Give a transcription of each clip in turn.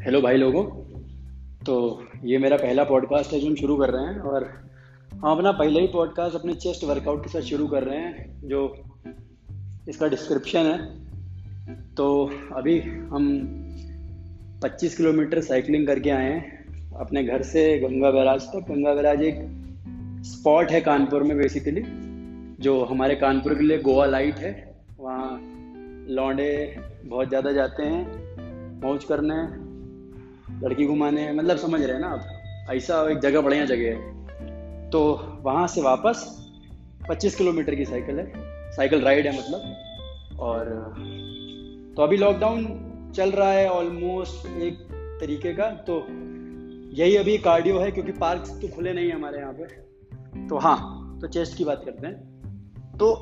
Hello भाई लोगों। तो ये मेरा पहला पॉडकास्ट है जो हम शुरू कर रहे हैं और हम अपना पहला ही पॉडकास्ट अपने चेस्ट वर्कआउट के साथ शुरू कर रहे हैं, जो इसका डिस्क्रिप्शन है। तो अभी हम 25 किलोमीटर साइकिलिंग करके आए हैं। अपने घर से गंगा बैराज तक। गंगा बैराज एक स्पॉट है कानपुर में बेसिकली जो हमारे कानपुर के लिए गोवा लाइट है। वहाँ लौंडे बहुत ज़्यादा जाते हैं पहुँच करने। लड़की घुमाने मतलब समझ रहे हैं ना आप। ऐसा एक जगह, बढ़िया जगह है। तो वहाँ से वापस 25 किलोमीटर की साइकिल है। साइकिल राइड है मतलब। और तो अभी लॉकडाउन चल रहा है ऑलमोस्ट एक तरीके का। तो यही अभी कार्डियो है, क्योंकि पार्क तो खुले नहीं है हमारे यहाँ पे। तो हाँ तो चेस्ट की बात करते हैं। तो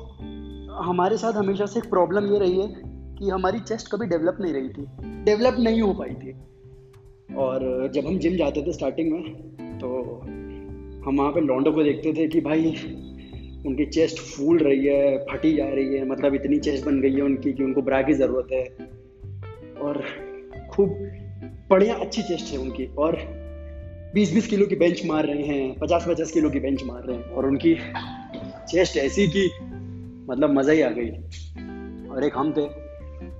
हमारे साथ हमेशा से एक प्रॉब्लम ये रही है कि हमारी चेस्ट कभी डेवलप नहीं रही थी। डेवलप नहीं हो पाई थी। और जब हम जिम जाते थे स्टार्टिंग में तो हम वहाँ पे लॉन्डो को देखते थे कि भाई, उनकी चेस्ट फूल रही है, फटी जा रही है मतलब इतनी चेस्ट बन गई है उनकी कि उनको ब्रा की ज़रूरत है। और खूब बढ़िया अच्छी चेस्ट है उनकी और 20-20 किलो की बेंच मार रहे हैं 50-50 किलो की बेंच मार रहे हैं और उनकी चेस्ट ऐसी कि मतलब मज़ा ही आ गई। और एक हम थे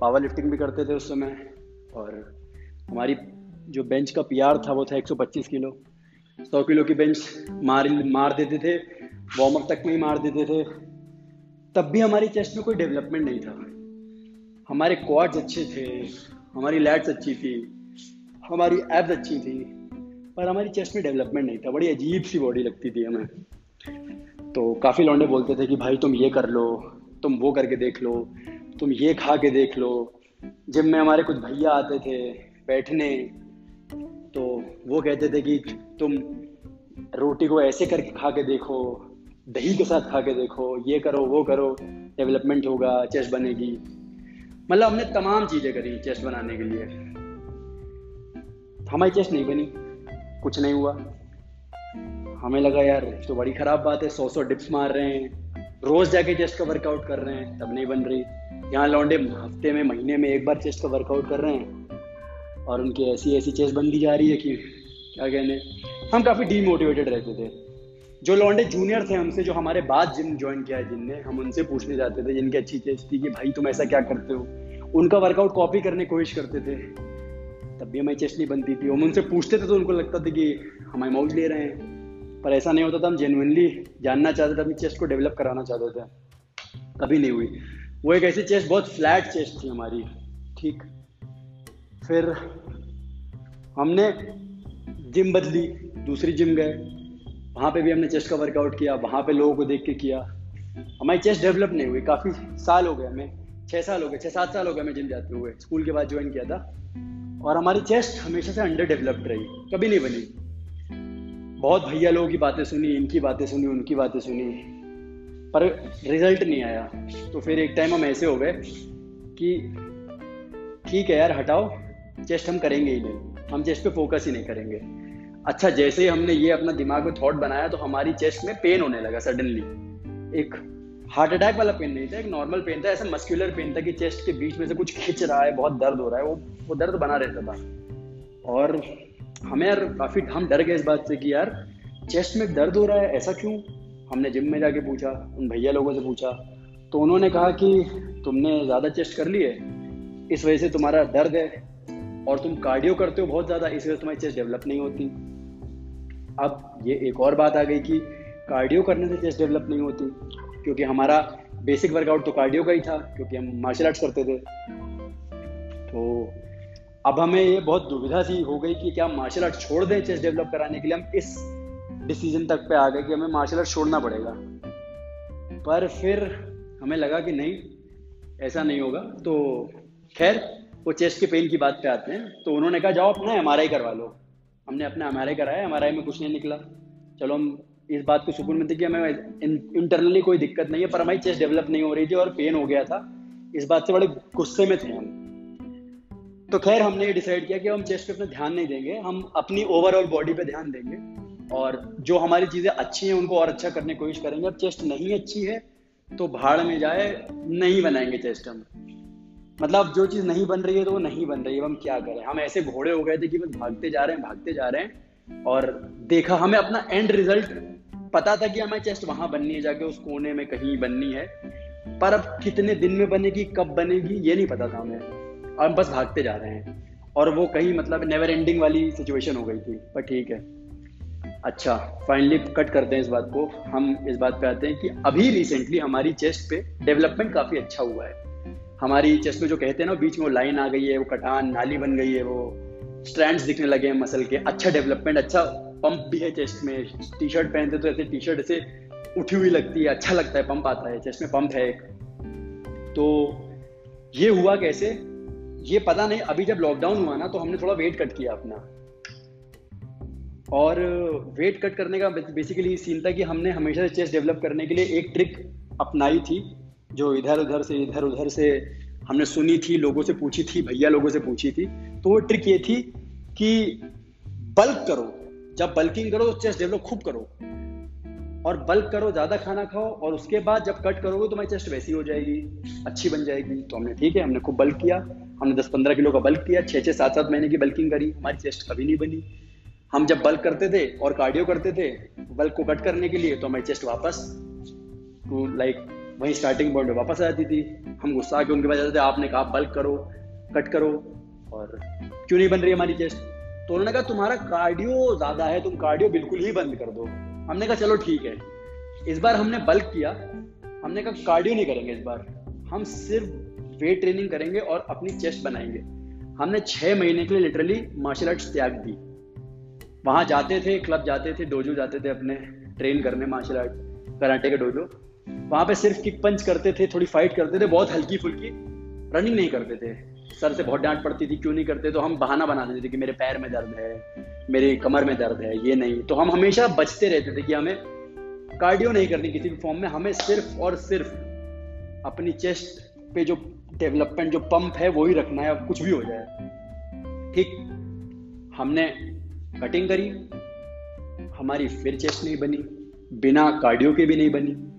पावर लिफ्टिंग भी करते थे उस समय और हमारी जो बेंच का पी था वो था 125 किलो। 100 किलो की बेंच मार मार देते थे वार्म अप तक में ही मार देते थे। तब भी हमारी चेस्ट में कोई डेवलपमेंट नहीं था। हमारे क्वाड्स अच्छे थे हमारी लैट्स अच्छी थी हमारी एब्स अच्छी थी पर हमारी चेस्ट में डेवलपमेंट नहीं था। बड़ी अजीब सी बॉडी लगती थी हमें। तो काफ़ी लौंडे बोलते थे कि भाई तुम ये कर लो तुम वो करके देख लो तुम ये खा के देख लो। जिम में हमारे कुछ भैया आते थे बैठने वो कहते थे कि तुम रोटी को ऐसे करके खा के देखो, दही के साथ खा के देखो, ये करो, वो करो डेवलपमेंट होगा चेस्ट बनेगी। मतलब हमने तमाम चीज़ें करी चेस्ट बनाने के लिए। हमारी चेस्ट नहीं बनी, कुछ नहीं हुआ। हमें लगा, यार तो बड़ी ख़राब बात है सौ सौ डिप्स मार रहे हैं। रोज़ जाके चेस्ट का वर्कआउट कर रहे हैं, तब नहीं बन रही। यहाँ लौंडे हफ़्ते में, महीने में एक बार चेस्ट का वर्कआउट कर रहे हैं। और उनकी ऐसी ऐसी चेस्ट बनती जा रही है कि, क्या कहने, हम काफ़ी डीमोटिवेटेड रहते थे। जो लौंडे जूनियर थे हमसे, जो हमारे बाद जिम ज्वाइन किया है, जिनने, हम उनसे पूछने जाते थे, जिनकी अच्छी चेस्ट थी कि, भाई, तुम ऐसा क्या करते हो? उनका वर्कआउट कॉपी करने की कोशिश करते थे। तब भी हमारी चेस्ट नहीं बनती थी। हम उनसे पूछते थे तो उनको लगता था कि हमारे मौज ले रहे हैं। पर ऐसा नहीं होता था। हम जेनुअनली जानना चाहते थे, अपनी चेस्ट को डेवलप कराना चाहते थे। कभी नहीं हुई। वो एक ऐसी चेस्ट बहुत फ्लैट चेस्ट थी हमारी। ठीक। फिर हमने जिम बदली, दूसरी जिम गए। वहाँ पे भी हमने चेस्ट का वर्कआउट किया, वहाँ पे लोगों को देख के किया। हमारी चेस्ट डेवलप नहीं हुई, काफ़ी साल हो गए हमें छः साल हो गए छः सात साल हो गए हमें जिम जाते हुए स्कूल के बाद ज्वाइन किया था। और हमारी चेस्ट हमेशा से अंडर डेवलप्ड रही, कभी नहीं बनी। बहुत भैया लोगों की बातें सुनी, इनकी बातें सुनी, उनकी बातें सुनी, पर रिज़ल्ट नहीं आया। तो फिर एक टाइम हम ऐसे हो गए कि, ठीक है यार, हटाओ चेस्ट हम करेंगे ही नहीं। हम चेस्ट पे फोकस ही नहीं करेंगे। अच्छा जैसे ही हमने ये अपना दिमाग में थॉट बनाया तो हमारी चेस्ट में पेन होने लगा सडनली एक हार्ट अटैक वाला पेन नहीं था, एक नॉर्मल पेन था, ऐसा मस्कुलर पेन था कि चेस्ट के बीच में से कुछ खिंच रहा है, बहुत दर्द हो रहा है, वो वो दर्द बना रहता था। और हमें यार काफ़ी हम डर गए इस बात से कि यार चेस्ट में दर्द हो रहा है, ऐसा क्यों? हमने जिम में जाके पूछा, उन भैया लोगों से पूछा। तो उन्होंने कहा कि तुमने ज़्यादा चेस्ट कर ली है, इस वजह से तुम्हारा दर्द है। और तुम कार्डियो करते हो बहुत ज़्यादा इस वजह से तुम्हारी चेस्ट डेवलप नहीं होती। अब ये एक और बात आ गई कि कार्डियो करने से चेस्ट डेवलप नहीं होती, क्योंकि हमारा बेसिक वर्कआउट तो कार्डियो का ही था, क्योंकि हम मार्शल आर्ट्स करते थे। तो अब हमें ये बहुत दुविधा सी हो गई कि क्या मार्शल आर्ट छोड़ दें चेस्ट डेवलप कराने के लिए? हम इस डिसीज़न तक पे आ गए कि हमें मार्शल आर्ट छोड़ना पड़ेगा। पर फिर हमें लगा कि नहीं, ऐसा नहीं होगा। तो खैर वो चेस्ट के पेन की बात पे आते हैं। तो उन्होंने कहा, जाओ अपना एमआरआई करवा लो। हमने अपना एमआरआई कराया। एमआरआई में कुछ नहीं निकला। चलो, हम इस बात को सुकून में थे कि हमें इंटरनली कोई दिक्कत नहीं है, पर हमारी चेस्ट डेवलप नहीं हो रही थी और पेन हो गया था। इस बात से बड़े गुस्से में थे हम। तो खैर, हमने ये डिसाइड किया कि हम चेस्ट पे अपना ध्यान नहीं देंगे। हम अपनी ओवरऑल बॉडी पे ध्यान देंगे। और जो हमारी चीज़ें अच्छी हैं, उनको और अच्छा करने की कोशिश करेंगे। अब चेस्ट नहीं अच्छी है तो भाड़ में जाए, नहीं बनाएँगे चेस्ट हम। मतलब जो चीज़ नहीं बन रही है तो वो नहीं बन रही है, हम क्या करें? हम ऐसे घोड़े हो गए थे कि बस भागते जा रहे हैं, भागते जा रहे हैं और देखा, हमें अपना एंड रिज़ल्ट पता था कि हमें चेस्ट वहाँ बननी है, जाके उस कोने में कहीं बननी है। पर अब कितने दिन में बनेगी, कब बनेगी, ये नहीं पता था हमें। हम बस भागते जा रहे हैं। और वो कहीं मतलब नेवर एंडिंग वाली सिचुएशन हो गई थी, पर ठीक है। अच्छा फाइनली कट करते हैं इस बात को। हम इस बात पे आते हैं कि अभी रिसेंटली हमारी चेस्ट पे डेवलपमेंट काफ़ी अच्छा हुआ है। हमारी चेस्ट में जो कहते हैं ना, बीच में वो लाइन आ गई है, वो कटान, नाली बन गई है, वो स्ट्रैंड्स दिखने लगे हैं मसल के। अच्छा डेवलपमेंट अच्छा पंप भी है चेस्ट में। टी शर्ट पहनते तो ऐसे टी शर्ट ऐसे उठी हुई लगती है अच्छा लगता है पंप आता है चेस्ट में पंप है एक। तो ये हुआ कैसे? ये पता नहीं, अभी जब लॉकडाउन हुआ ना तो हमने थोड़ा वेट कट किया अपना। और वेट कट करने का बेसिकली सीन था कि हमने हमेशा से चेस्ट डेवलप करने के लिए एक ट्रिक अपनाई थी। जो इधर उधर से, इधर उधर से हमने सुनी थी, लोगों से पूछी थी, भैया लोगों से पूछी थी। तो वो ट्रिक ये थी कि बल्क करो। जब बल्किंग करो तो चेस्ट डेवलप खूब करो। और बल्क करो, ज़्यादा खाना खाओ, और उसके बाद जब कट करोगे तो तुम्हारी चेस्ट वैसी हो जाएगी, अच्छी बन जाएगी। तो हमने, ठीक है, हमने खूब बल्क किया। हमने दस पंद्रह किलो का बल्क किया। छः छः सात सात महीने की बल्किंग करी। हमारी चेस्ट कभी नहीं बनी। हम जब बल्क करते थे और कार्डियो करते थे बल्क को कट करने के लिए तो हमारी चेस्ट वापस टू लाइक वही स्टार्टिंग पॉइंट में वापस आ जाती थी। हम गुस्सा के उनके पास जाते थे, आपने कहा बल्क करो कट करो, और क्यों नहीं बन रही हमारी चेस्ट तो उन्होंने कहा, तुम्हारा कार्डियो ज़्यादा है, तुम कार्डियो बिल्कुल ही बंद कर दो। हमने कहा, चलो ठीक है। इस बार हमने बल्क किया। हमने कहा कार्डियो नहीं करेंगे इस बार। हम सिर्फ़ वेट ट्रेनिंग करेंगे और अपनी चेस्ट बनाएँगे। हमने छह महीने के लिए लिटरली मार्शल आर्ट्स त्याग दी। वहाँ जाते थे क्लब जाते थे डोजो जाते थे अपने ट्रेन करने मार्शल आर्ट कराटे के डोजो वहाँ पे सिर्फ़ किक पंच करते थे, थोड़ी फाइट करते थे, बहुत हल्की फुल्की रनिंग नहीं करते थे। सर से बहुत डांट पड़ती थी, क्यों नहीं करते? तो हम बहाना बना देते थे कि मेरे पैर में दर्द है, मेरी कमर में दर्द है, ये नहीं। तो हम हमेशा बचते रहते थे कि हमें कार्डियो नहीं करनी किसी भी फॉर्म में। हमें सिर्फ़ और सिर्फ़ अपनी चेस्ट पे जो डेवलपमेंट जो पंप है वही रखना है कुछ भी हो जाए। ठीक, हमने कटिंग करी, हमारी फिर चेस्ट नहीं बनी, बिना कार्डियो के भी नहीं बनी।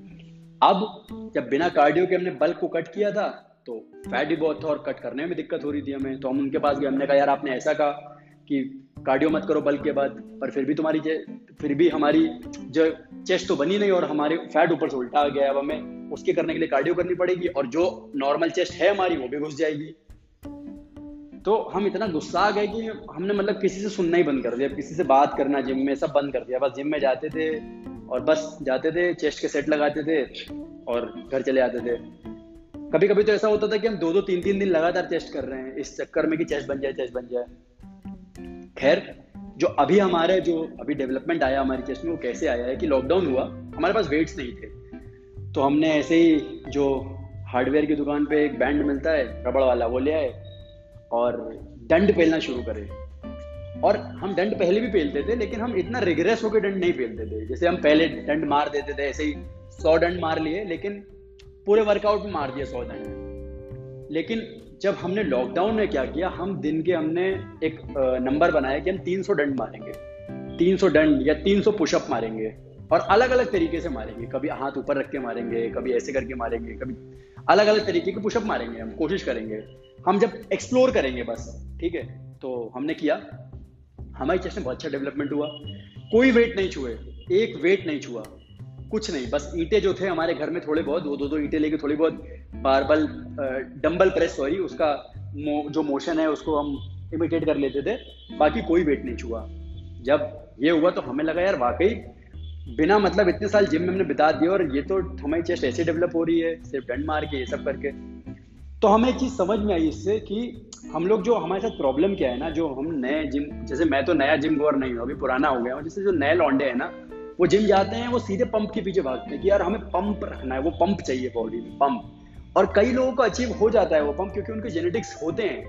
अब जब बिना कार्डियो के हमने बल्क को कट किया था तो फैट भी बहुत था और कट करने में दिक्कत हो रही थी हमें। तो हम उनके पास गए, हमने कहा, यार, आपने ऐसा कहा कि कार्डियो मत करो बल्क के बाद, पर फिर भी तुम्हारी फिर भी हमारी जो चेस्ट तो बनी नहीं और हमारे फैट ऊपर से उल्टा आ गया अब हमें उसके करने के लिए कार्डियो करनी पड़ेगी और जो नॉर्मल चेस्ट है हमारी, वो भी घुस जाएगी। तो हम इतना गुस्सा आ गए कि हमने मतलब किसी से सुनना ही बंद कर दिया, किसी से बात करना जिम में, सब बंद कर दिया। बस जिम में जाते थे और बस जाते थे चेस्ट के सेट लगाते थे और घर चले आते थे। कभी कभी तो ऐसा होता था कि हम दो दो तीन तीन दिन लगातार चेस्ट कर रहे हैं, इस चक्कर में कि चेस्ट बन जाए चेस्ट बन जाए। खैर, जो अभी हमारे, जो अभी डेवलपमेंट आया हमारी चेस्ट में, वो कैसे आया है कि लॉकडाउन हुआ, हमारे पास वेट्स नहीं थे। तो हमने ऐसे ही जो हार्डवेयर की दुकान पे एक बैंड मिलता है, रबड़ वाला, वो ले आए। और दंड पहलना शुरू करे। और हम दंड पहले भी पहलते थे, लेकिन हम इतना रिग्रेस होकर दंड नहीं पहलते थे। जैसे हम पहले दंड मार देते थे, ऐसे ही सौ दंड मार लिए, लेकिन पूरे वर्कआउट में मार दिया सौ दंड। लेकिन जब हमने लॉकडाउन में क्या किया, हम दिन के हमने एक नंबर बनाया कि हम 300 डंड मारेंगे। 300 डंड या 300 पुशअप मारेंगे और अलग अलग तरीके से मारेंगे। कभी हाथ ऊपर रख के मारेंगे, कभी ऐसे करके मारेंगे, कभी अलग अलग तरीके के पुशअप मारेंगे हम, कोशिश करेंगे। हम जब एक्सप्लोर करेंगे बस ठीक है? तो हमने किया। हमारी चेस्ट में बहुत अच्छा डेवलपमेंट हुआ। कोई वेट नहीं छुए एक वेट नहीं छुआ कुछ नहीं। बस ईंटे जो थे हमारे घर में थोड़े बहुत दो दो दो ईंटे लेके थोड़ी बहुत बारबल डंबल प्रेस सॉरी उसका मो, जो मोशन है उसको हम इमिटेट कर लेते थे। बाकी कोई वेट नहीं छुआ। जब ये हुआ तो हमें लगा यार वाकई बिना मतलब इतने साल जिम में हमने बिता दिया और ये तो हमारी चेस्ट ऐसे डेवलप हो रही है सिर्फ़ डंड मार के ये सब करके। तो हमें एक चीज़ समझ में आई इससे कि हम लोग जो हमारे साथ प्रॉब्लम क्या है ना, जो हम नए जिम जैसे मैं तो नया जिम गोर नहीं हूँ, अभी पुराना हो गया हूँ, जैसे जो नए लॉन्डे हैं ना, वो जिम जाते हैं, वो सीधे पंप के पीछे भागते हैं कि यार हमें पंप रखना है, वो पंप चाहिए बॉडी में पंप और कई लोगों को अचीव हो जाता है वो पंप क्योंकि उनके जेनेटिक्स होते हैं।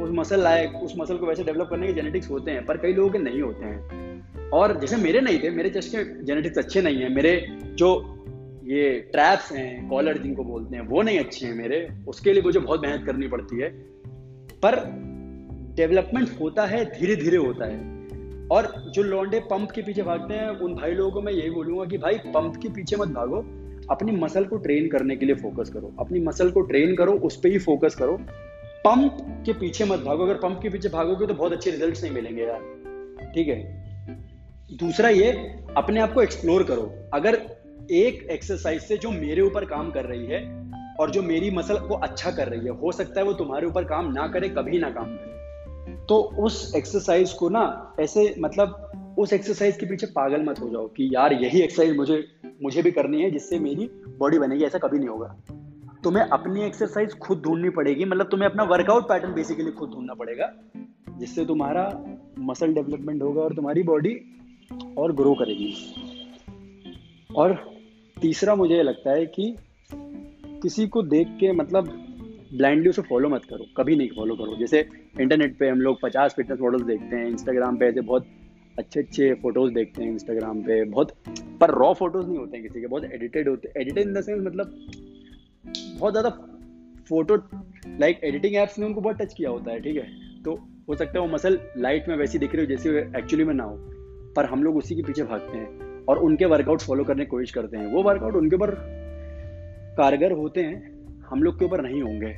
उस मसल लायक, उस मसल को वैसे डेवलप करने के जेनेटिक्स होते हैं, पर कई लोगों के नहीं होते हैं। और जैसे मेरे नहीं थे, मेरे चेस्ट के जेनेटिक्स अच्छे नहीं है, मेरे जो ये ट्रैप्स हैं कॉलर जिनको बोलते हैं, वो नहीं अच्छे हैं मेरे। उसके लिए मुझे बहुत मेहनत करनी पड़ती है। पर डेवलपमेंट होता है धीरे धीरे होता है। और जो लौंडे पंप के पीछे भागते हैं, उन भाई लोगों को मैं यही बोलूँगा कि भाई पंप के पीछे मत भागो। अपनी मसल को ट्रेन करने के लिए फोकस करो। अपनी मसल को ट्रेन करो, उस पर ही फोकस करो। पंप के पीछे मत भागो। अगर पंप के पीछे भागोगे तो बहुत अच्छे रिज़ल्ट नहीं मिलेंगे यार। ठीक है? दूसरा ये, अपने आप को एक्सप्लोर करो। अगर एक एक्सरसाइज से जो मेरे ऊपर काम कर रही है और जो मेरी मसल को अच्छा कर रही है, हो सकता है वो तुम्हारे ऊपर काम ना करे, कभी ना काम करे। तो उस एक्सरसाइज को ना ऐसे मतलब उस एक्सरसाइज के पीछे पागल मत हो जाओ कि यार यही एक्सरसाइज मुझे मुझे भी करनी है जिससे मेरी बॉडी बनेगी, ऐसा कभी नहीं होगा। तुम्हें अपनी एक्सरसाइज खुद ढूंढनी पड़ेगी मतलब तुम्हें अपना वर्कआउट पैटर्न बेसिकली खुद ढूंढना पड़ेगा, जिससे तुम्हारा मसल डेवलपमेंट होगा और तुम्हारी बॉडी और ग्रो करेगी। और तीसरा मुझे लगता है कि किसी को देख के मतलब ब्लाइंडली उसे फॉलो मत करो, कभी नहीं फॉलो करो। जैसे इंटरनेट पे हम लोग पचास फिटनेस मॉडल्स देखते हैं इंस्टाग्राम पे ऐसे बहुत अच्छे अच्छे फ़ोटोज़ देखते हैं इंस्टाग्राम पे। बहुत, पर रॉ फ़ोटोज़ नहीं होते हैं किसी के, बहुत एडिटेड होते एडिटेड इन द सेंस मतलब बहुत ज़्यादा फ़ोटो लाइक एडिटिंग ऐप्स ने उनको बहुत टच किया होता है, ठीक है? तो हो सकता है वो मसल लाइट में वैसी दिख रही हो जैसे एक्चुअली में ना हो, पर हम लोग उसी के पीछे भागते हैं। और उनके वर्कआउट फॉलो करने की कोशिश करते हैं। वो वर्कआउट उनके ऊपर कारगर होते हैं, हम लोग के ऊपर नहीं होंगे।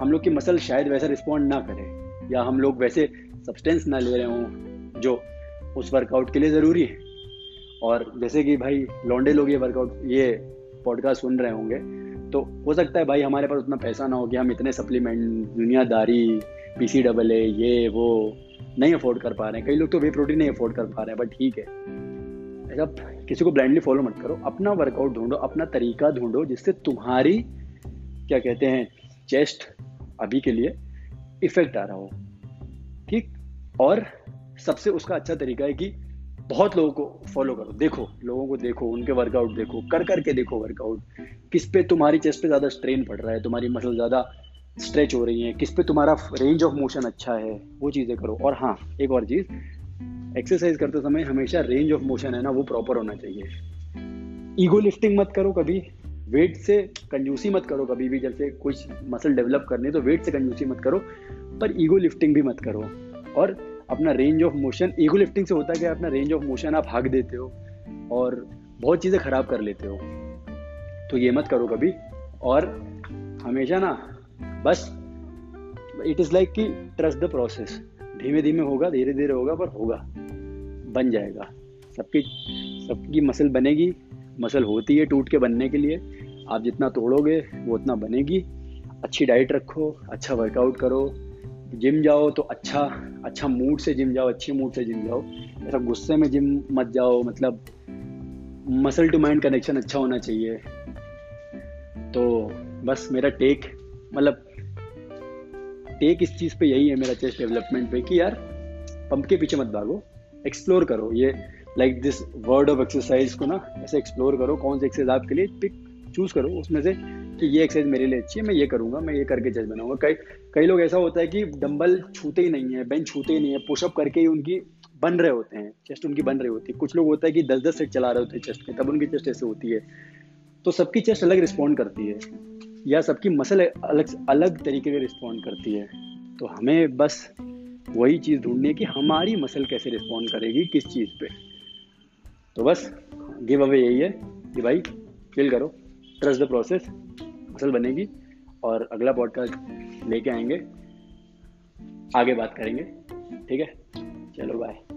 हम लोग की मसल शायद वैसा रिस्पॉन्ड ना करे, या हम लोग वैसे सब्सटेंस ना ले रहे हों, जो उस वर्कआउट के लिए ज़रूरी है। और जैसे कि भाई, लौंडे लोग ये वर्कआउट ये पॉडकास्ट सुन रहे होंगे तो हो सकता है भाई हमारे पास उतना पैसा ना हो कि हम इतने सप्लीमेंट दुनियादारी पी सी डबल ए ये, वो, नहीं अफोर्ड कर पा रहे हैं। कई लोग तो वे प्रोटीन नहीं अफोर्ड कर पा रहे हैं बट ठीक है। ऐसा किसी को ब्लाइंडली फॉलो मत करो, अपना वर्कआउट ढूंढो, अपना तरीका ढूंढो, जिससे तुम्हारी, क्या कहते हैं चेस्ट अभी के लिए इफ़ेक्ट आ रहा हो। ठीक? और सबसे उसका अच्छा तरीका है कि बहुत लोगों को फॉलो करो। देखो, लोगों को देखो, उनके वर्कआउट देखो, कर करके देखो वर्कआउट किस पे तुम्हारी चेस्ट पे ज़्यादा स्ट्रेन पड़ रहा है, तुम्हारी मसल ज़्यादा स्ट्रेच हो रही है, किस पे तुम्हारा रेंज ऑफ़ मोशन अच्छा है, वो चीज़ें करो। और हाँ एक और चीज़ एक्सरसाइज करते समय हमेशा रेंज ऑफ़ मोशन है ना, वो प्रॉपर होना चाहिए। ईगो लिफ्टिंग मत करो कभी। वेट से कंजूसी मत करो कभी भी, जैसे कुछ मसल डेवलप करनी तो वेट से कंजूसी मत करो, पर ईगो लिफ्टिंग भी मत करो। और अपना range of motion ego lifting से होता है कि अपना रेंज ऑफ़ मोशन आप भाग देते हो और बहुत चीज़ें खराब कर लेते हो। तो ये मत करो कभी। और हमेशा ना, बस इट इज़ लाइक कि ट्रस्ट द प्रोसेस धीमे धीमे होगा, धीरे धीरे होगा, पर होगा। बन जाएगा। सबकी सबकी मसल बनेगी। मसल होती है टूट के बनने के लिए। आप जितना तोड़ोगे, वो उतना बनेगी। अच्छी डाइट रखो अच्छा वर्कआउट करो। जिम जाओ तो अच्छा अच्छा मूड से जिम जाओ, अच्छे मूड से जिम जाओ। ऐसा गुस्से में जिम मत जाओ। मतलब मसल टू माइंड कनेक्शन अच्छा होना चाहिए। तो बस मेरा टेक मतलब टेक इस चीज़ पे यही है मेरा चेस्ट डेवलपमेंट पे कि यार पंप के पीछे मत भागो एक्सप्लोर करो। ये like this word of exercise को ना, ऐसे एक्सप्लोर करो, कौन सी एक्सरसाइज आपके लिए पिक चूज़ करो, उसमें से कि ये एक्सरसाइज मेरे लिए अच्छी है, मैं ये करूँगा, मैं ये करके जज बनाऊँगा। कई कई लोग ऐसा होता है कि डंबल छूते ही नहीं है बेंच छूते ही नहीं है पुशअप करके ही उनकी बन रहे होते हैं चेस्ट उनकी बन रही होती है। कुछ लोग होता है कि दस दस सेट चला रहे होते हैं चेस्ट के तब उनकी चेस्ट ऐसे होती है। तो सबकी चेस्ट अलग रिस्पॉन्ड करती है। या सबकी मसल अलग अलग तरीके से रिस्पॉन्ड करती है। तो हमें बस वही चीज़ ढूंढनी है कि हमारी मसल कैसे रिस्पॉन्ड करेगी, किस चीज़ पे। तो बस गिव अवे यही है कि भाई फील करो ट्रस्ट द प्रोसेस मसल बनेगी और अगला पॉडकास्ट लेके आएँगे, आगे बात करेंगे। ठीक है? चलो बाय